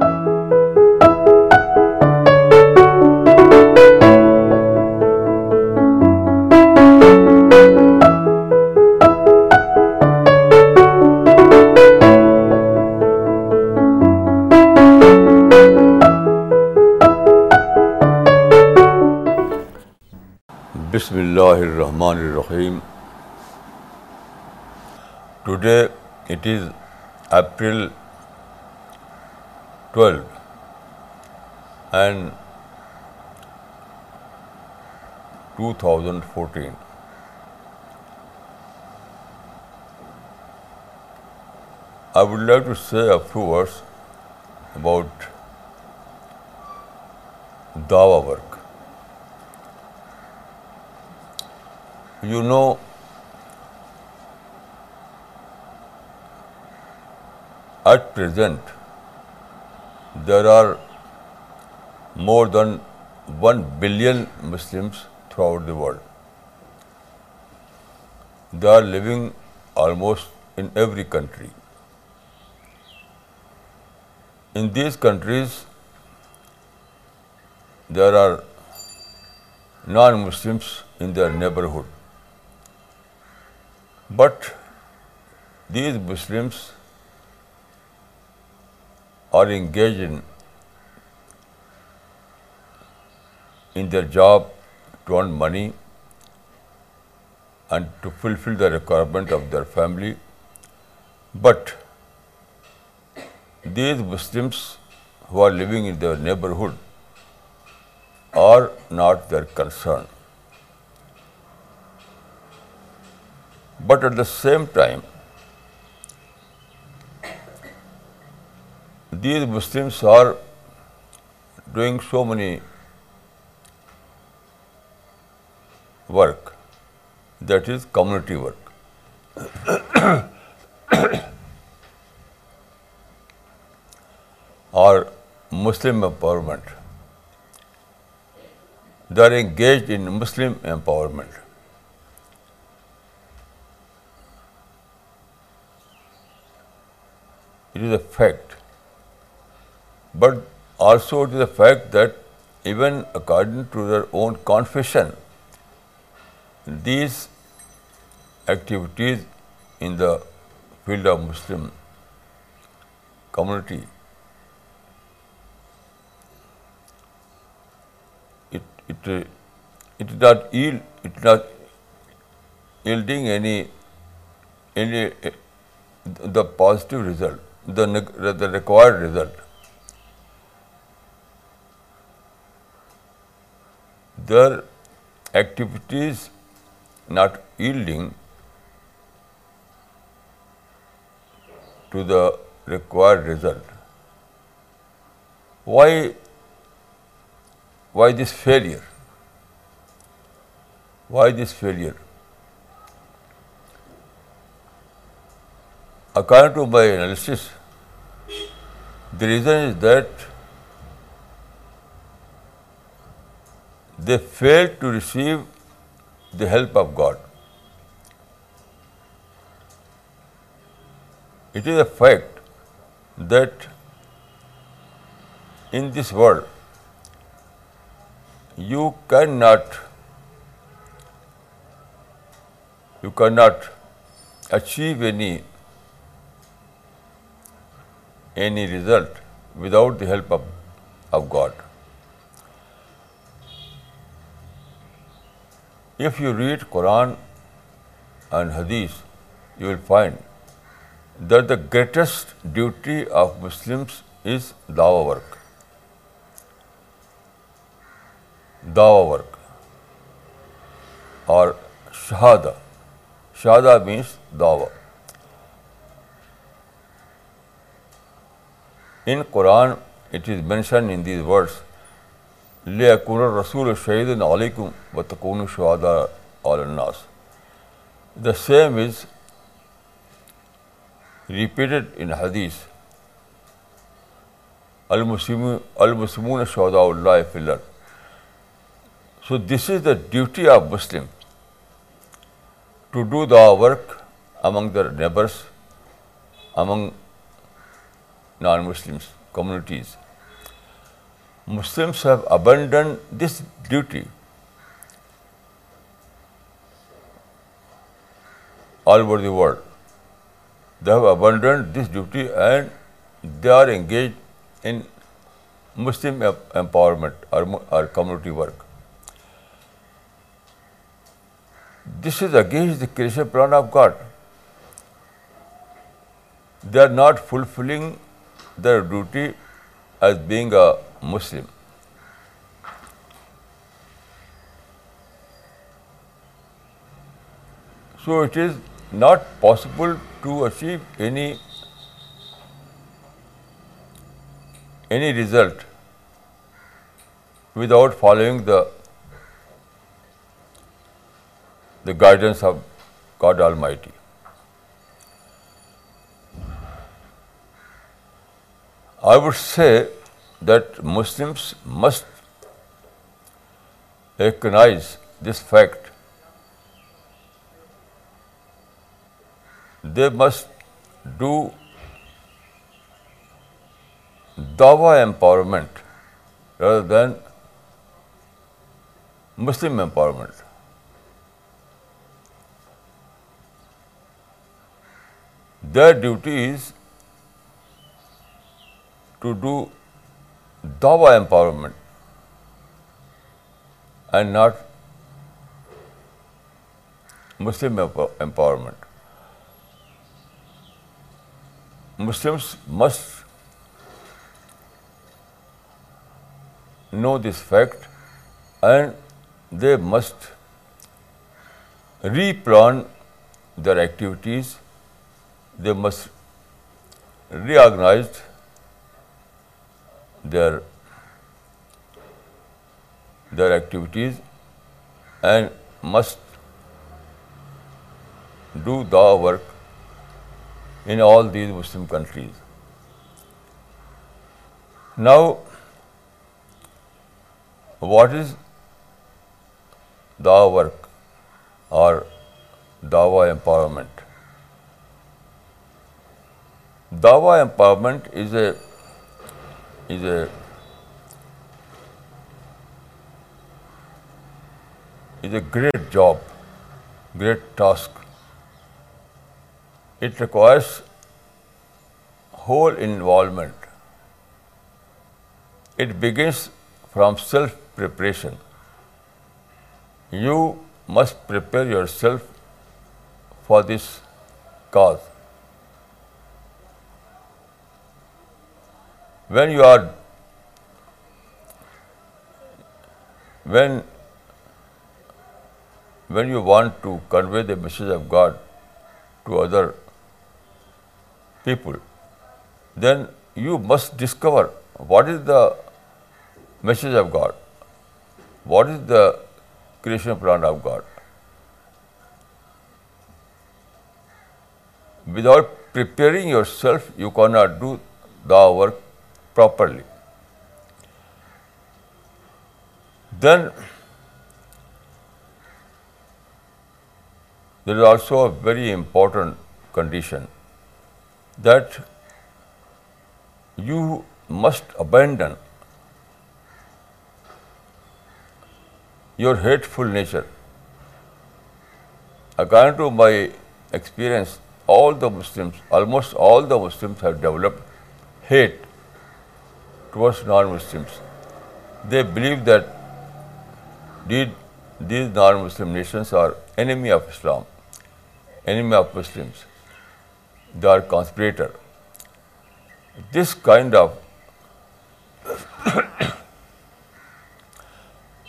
بسم اللہ الرحمن الرحیم today it is April 12, and 2014. I would like to say a few words about Dawa work. You know, at present there are more than 1 billion Muslims throughout the world. They are living almost in every country. In these countries, there are non-Muslims in their neighborhood. But these Muslims or engaged in their job to earn money and to fulfill the requirement of their family. But these Muslims who are living in their neighborhood are not their concern. But at the same time, These Muslims are doing so many work, that is community work. Or Muslim empowerment. They are engaged in Muslim empowerment. It is a fact but also to the fact that even according to their own confession, these activities in the field of Muslim community, it is not yielding any eh, the positive result, the required result. their activities not yielding to the required result. Why this failure? Why this failure? According to my analysis, the reason is that They failed to receive the help of God. It is a fact that in this world you cannot achieve any result without the help of God. If you read Quran and hadith you will find the greatest duty of Muslims is dawah work dawah work اور shahada shahada means dawah in Quran it is mention in these words لے اکون رسول شہید علیکم و تکون الناس the same is repeated in حدیث المسم المسمون شہدا اللہ filler so this is the duty of Muslim to do the work among the neighbours among non Muslims communities Muslims have abandoned this duty. All over the world, they have abandoned this duty and they are engaged in Muslim empowerment or community work. This is against the creation plan of God. They are not fulfilling their duty as being a Muslim. So it is not possible to achieve any result without following the guidance of God Almighty. I would say that Muslims must recognize this fact. They must do Dawah empowerment rather than Muslim empowerment. Their duty is to do Dawa empowerment and not Muslim empowerment. Muslims must know this fact and they must replan their activities, they must reorganize their activities and must do dawah work in all these Muslim countries. Now, what is dawah work or dawah empowerment? Dawah empowerment is a is a great job, great task. It requires whole involvement. It begins from self-preparation. You must prepare yourself for this cause. When you want to convey the message of God to other people, then you must discover what is the message of God, what is the creation plan of God. Without preparing yourself, you cannot do the work properly. Then there is also a very important condition that you must abandon your hateful nature. According to my experience, all the Muslims, almost all the Muslims have developed hate towards non-Muslims. They believe that these non-Muslim nations are enemy of Islam, enemy of Muslims. They are conspirator.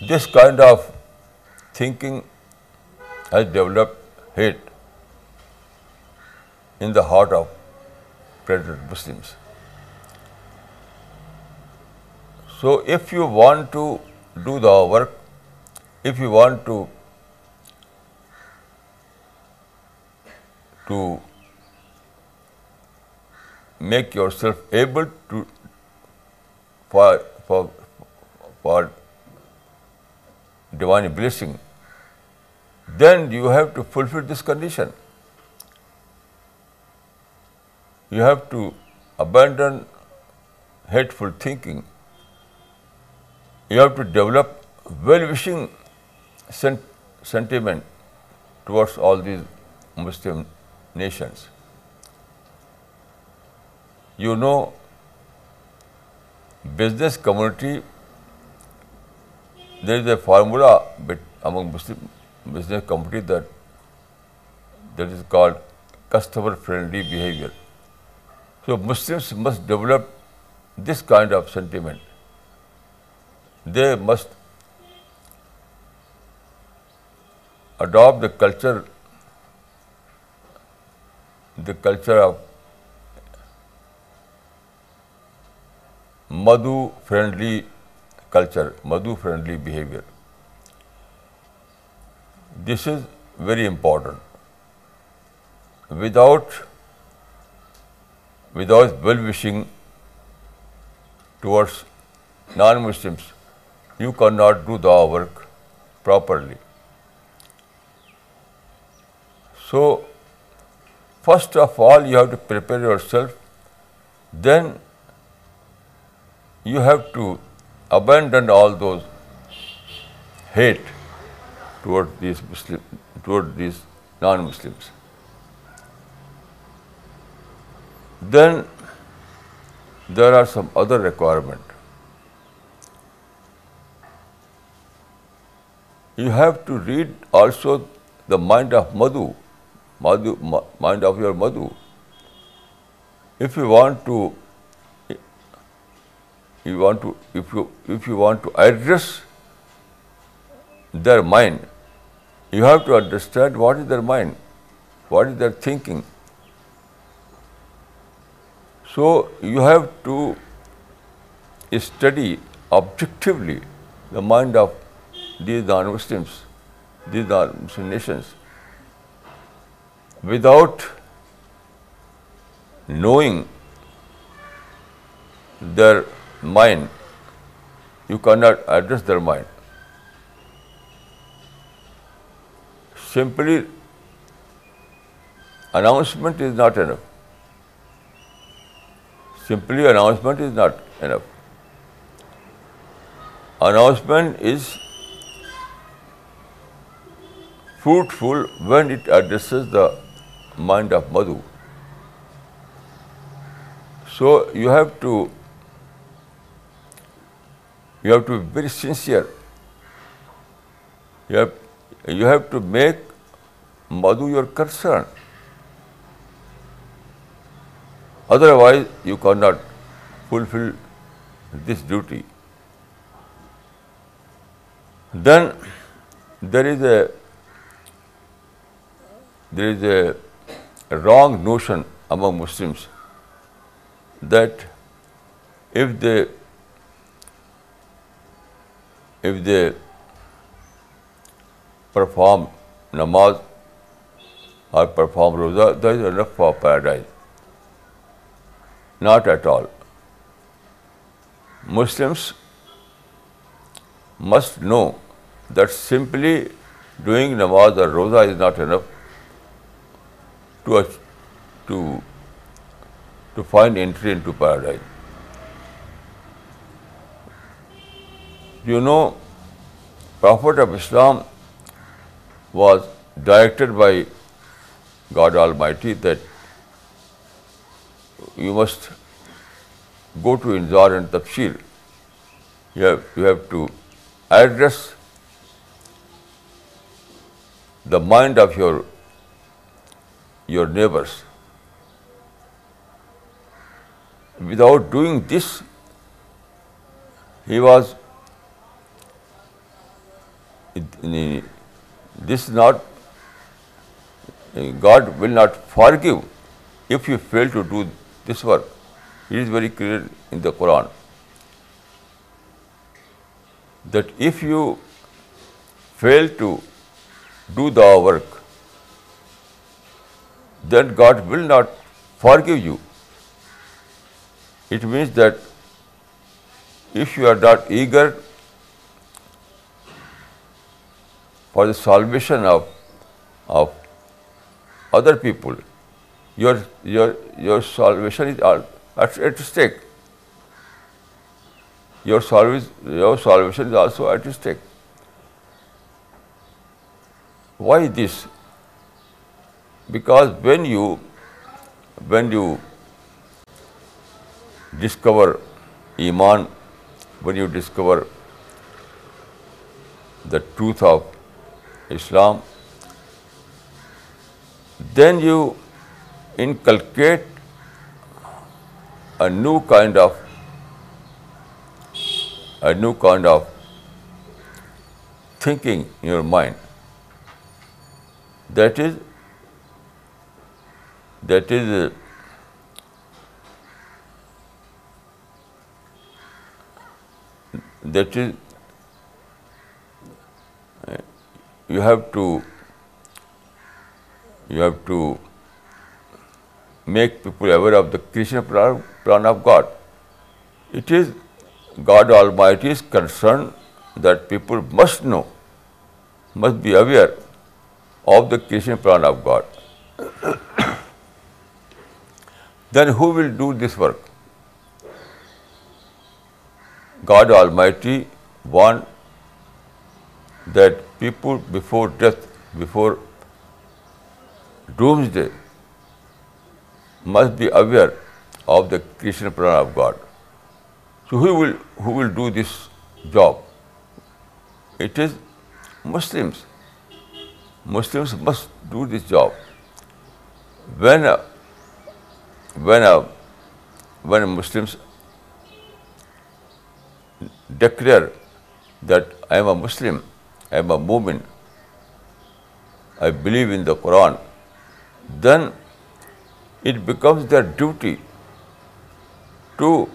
This kind of thinking has developed hate in the heart of prejudice Muslims. So, if you want to do the work, if you want to make yourself able to for divine blessing, then you have to fulfill this condition. You have to abandon hateful thinking you have to develop well-wishing sentiment towards all these Muslim nations. You know, business community, there is a formula among Muslim business community that is called customer-friendly behavior. So Muslims must develop this kind of sentiment they must adopt the culture of Madhu-friendly culture, Madhu-friendly behavior. This is very important. Without well-wishing towards non-Muslims, you cannot do the work properly. So, first of all, you have to prepare yourself, then you have to abandon all those hate toward these non-Muslims. Then there are some other requirements. You have to read also the mind of Madhu, mind of your Madhu. If you want to, if you want to address their mind, you have to understand what is their mind, what is their thinking. So you have to study objectively the mind of these are Muslims, these are Muslim nations, without knowing their mind, you cannot address their mind. Simply announcement is not enough. Simply announcement is not enough. Announcement is fruitful when it addresses the mind of Madhu. So you have to be very sincere. You have to make Madhu your concern. Otherwise, you cannot fulfill this duty. Then there is a there is a wrong notion among Muslims that if they if they perform namaz or perform roza that is enough for paradise not at all Muslims must know that simply doing namaz اور roza is not enough to find entry into paradise. You know, Prophet of Islam was directed by God Almighty that you must go to Inzar and Tafsir. You have to address the mind of your your neighbors. Without doing this, he was, this not, eh, God will not forgive if you fail to do this work. It is very clear in the Quran that if you fail to do the work, then God will not forgive you. It means that if you are not eager for the salvation of other people, your salvation is at stake. Your salvation is also at stake. Why this? Because when you discover Iman, when you discover the truth of Islam, then you inculcate a new kind of thinking in your mind. That is that is uh, uh, you have to make people aware of the creation plan of God. It is God Almighty's concern that people must know, must be aware of the creation plan of God then who will do this work? God Almighty wants that people before death, before doomsday, must be aware of the creation plan of God. So who will do this job? It is Muslims. Muslims must do this job. When when Muslims declare that I am a Muslim, I am a mu'min, I believe in the Quran, then it becomes their duty to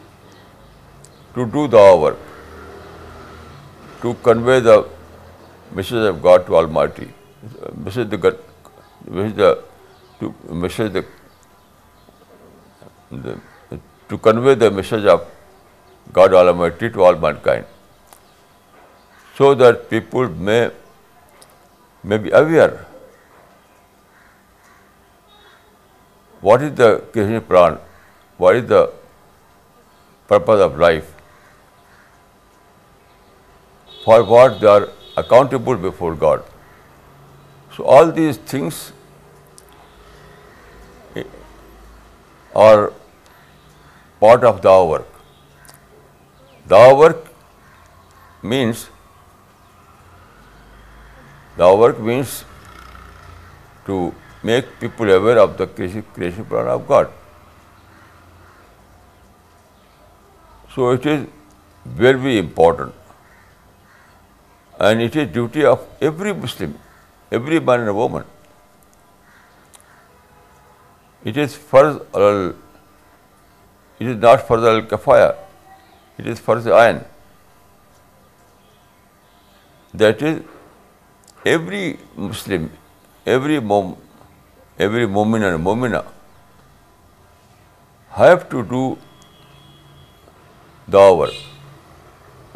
do the work, to convey the message of God to Almighty, message the to convey the message of God Almighty to all mankind, so that people may be aware what is the creation plan, what is the purpose of life, for what they are accountable before God. So all these things are part of Dawah work. Dawah work means to make people aware of the creation plan of God. So it is very important, and it is duty of every Muslim, every man and woman. It is farz al uh, it is not فرض الکفایا it is فرض آئن that is every Muslim every mom every مومن and مومنا have to do the hour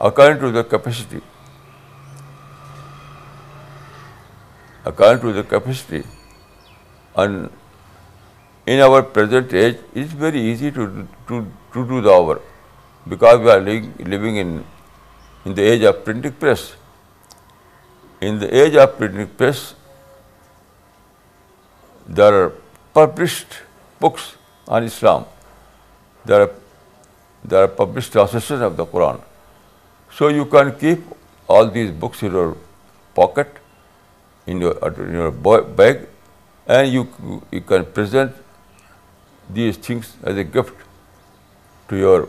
according to the capacity according to the capacity and In our present age, it is very easy to do the hour, because we are living in the age of printing press. In the age of printing press, there are published books on Islam. There are published translations of the Quran. So you can keep all these books in your pocket, in your bag, and you can present these things as a gift to your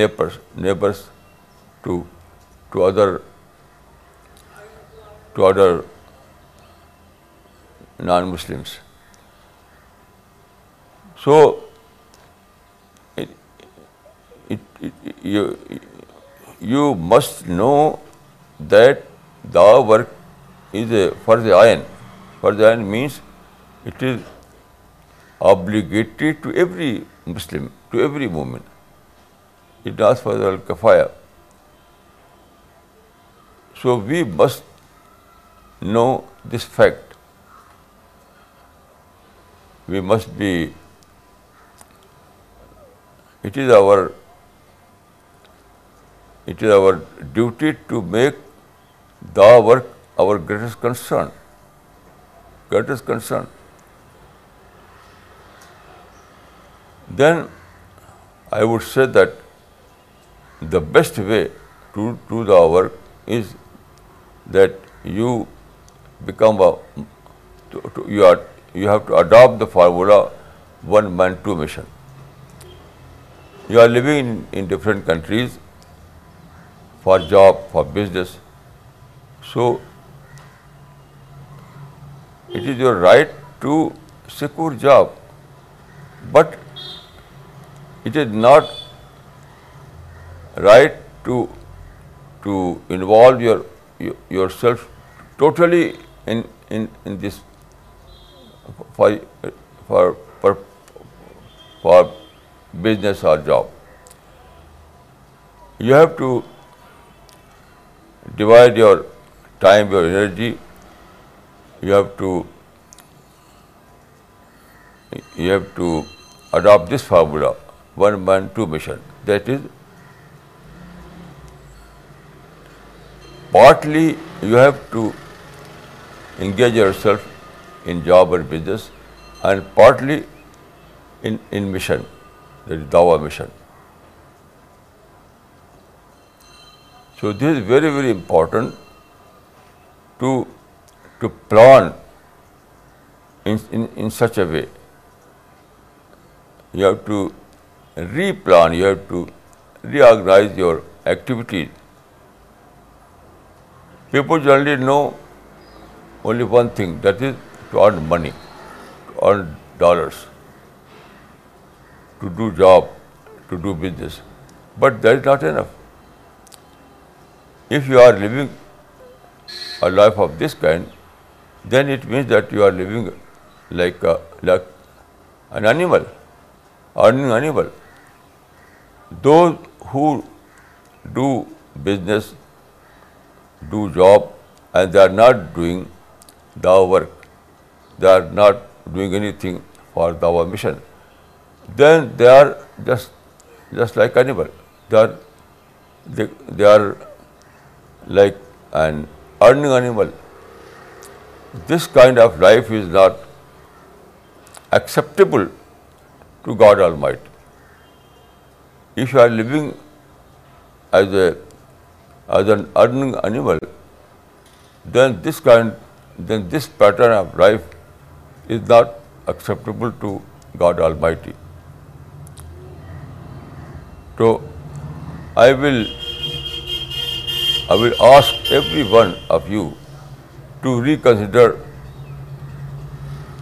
neighbors, to other non-Muslims. So you must know that the work is for the ayn. For the ayn means it is obligate to every Muslim to every woman it women al kifaya so we must know this fact we must be it is our it is our duty to make the work our greatest concern greatest concern Then I would say that the best way to do the work is that you become you have to adopt the formula one man, two mission. You are living in different countries for job, for business. So it is your right to secure job, but it is not right to involve yourself totally in this for business or job. You have to divide your time, your energy. You have to adopt this formula. 112 method. That is, partly you have to engage yourself in job or business, and partly in mission, that is Dawah mission. So this is very, very important to plan in such a way. You have to replan, you have to reorganize your activities. People generally know only one thing, that is to earn money, to earn dollars, to do job, to do business. But that is not enough. If you are living a life of this kind, then it means that you are living like an animal, earning animal. Those who do business, do job, and they are not doing the work, they are not doing anything for our mission, then they are just like animal. They are like an earning animal. This kind of life is not acceptable to God Almighty. If you are living as an earning animal, then this pattern of life is not acceptable to God Almighty. So I will ask every one of you to reconsider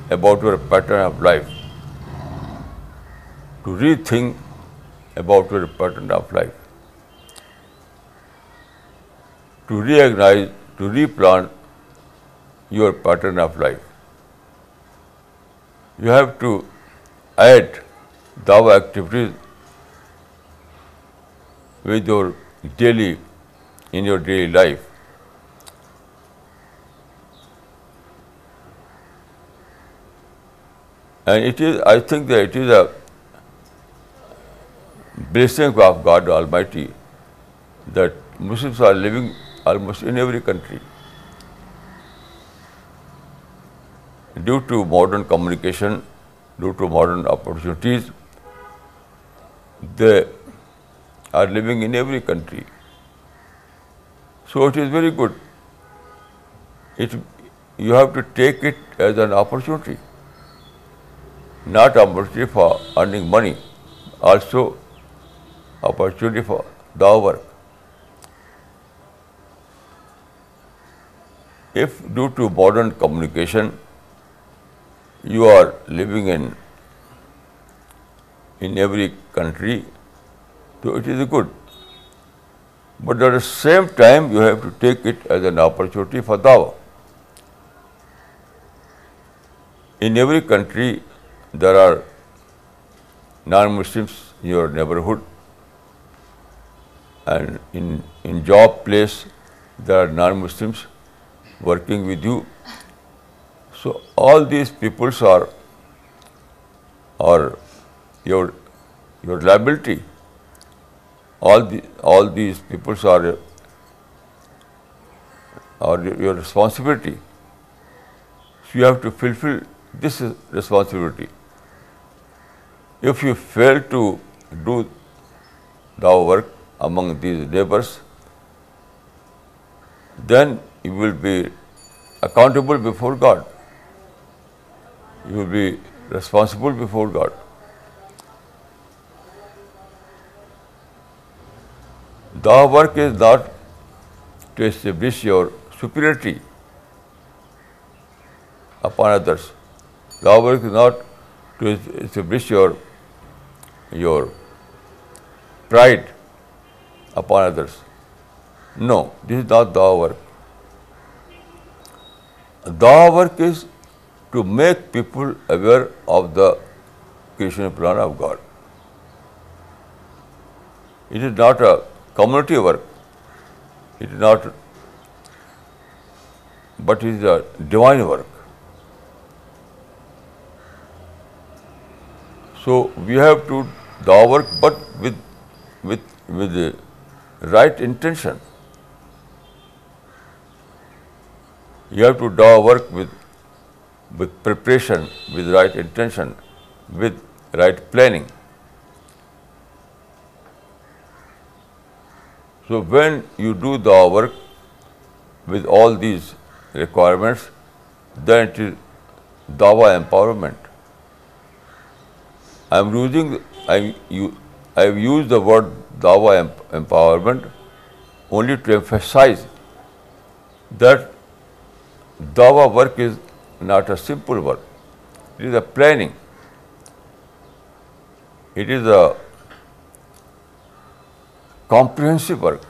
about your pattern of life, to rethink about the pattern of life. To reorganize, to replan your pattern of life, you have to add dawa activities with your daily, in your daily life. And it is, I think that it is a blessing of God Almighty that Muslims are living almost in every country. Due to modern communication, due to modern opportunities, they are living in every country. So it is very good. You have to take it as an opportunity, not opportunity for earning money, also opportunity for Dao work. If due to modern communication you are living in every country, so it is good. But at the same time you have to take it as an opportunity for Dawah. In every country there are non-Muslims in your neighborhood and in job place there are non-Muslims working with you. So all these peoples are your liability. All these peoples are your responsibility. So you have to fulfill this responsibility. If you fail to do the work among these labors, then you will be accountable before God. You will be responsible before God. The work is not to establish your superiority upon others. The work is not to establish your pride upon others. No, this is not dawa work. Dawa work is to make people aware of the creation plan of God. It is not a community work. It is not, but it is a divine work. So we have to do our work, but with right intention. You have to do work with preparation, with right intention, with right planning. So when you do the work with all these requirements, then it is dawa empowerment. I have used the word dawah empowerment only to emphasize that dawah work is not a simple work it is a planning it is a comprehensive work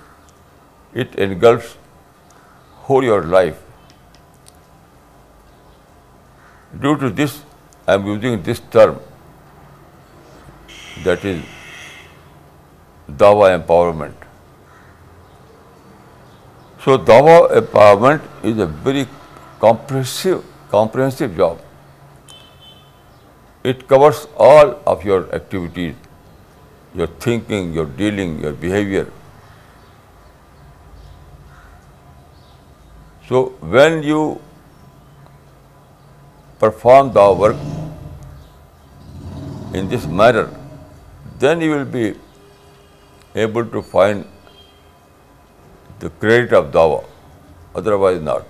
it in whole your life due to this I am using this term that is dawah empowerment so dawah empowerment is a very comprehensive comprehensive job it course all of your activities your thinking your dealing your behaviour so when you perform the work in this mirror then you will be able to find the credit of dawah, otherwise not.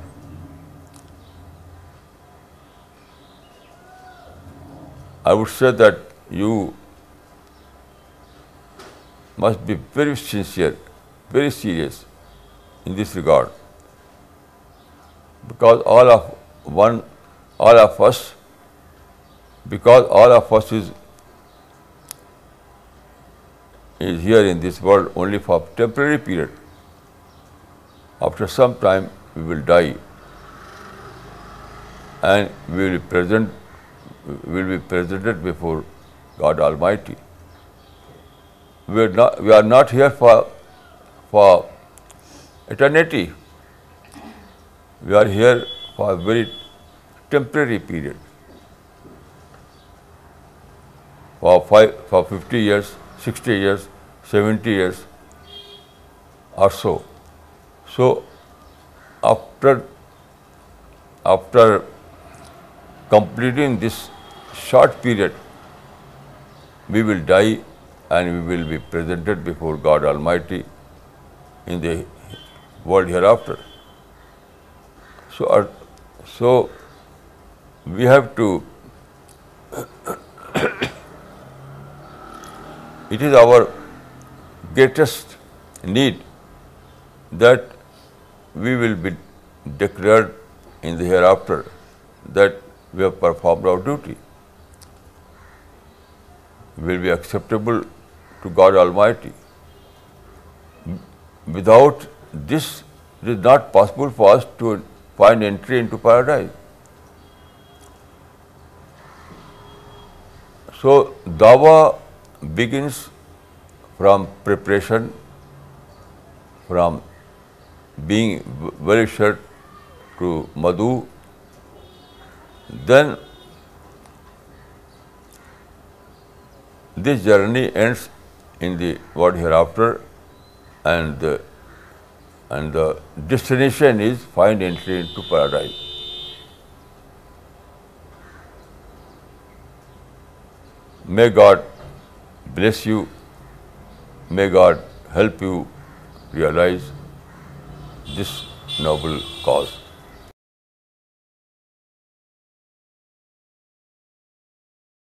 I would say that you must be very sincere, very serious in this regard, because all of us, because all of us is is here in this world only for a temporary period. After some time we will die, and we will be presented before God Almighty. We are not here for eternity. We are here for a very temporary period. For 50 years, 60 years, 70 years or so. So after completing this short period, we will die and we will be presented before God Almighty in the world hereafter. So we have to, it is our greatest need that we will be declared in the hereafter that we have performed our duty, will be acceptable to God Almighty. Without this, it is not possible for us to find entry into paradise. So, dawa begins from preparation, from being Varishtha to Madhu, then this journey ends in the world hereafter, and the destination is final entry into paradise. May God bless you. May God help you realize this noble cause.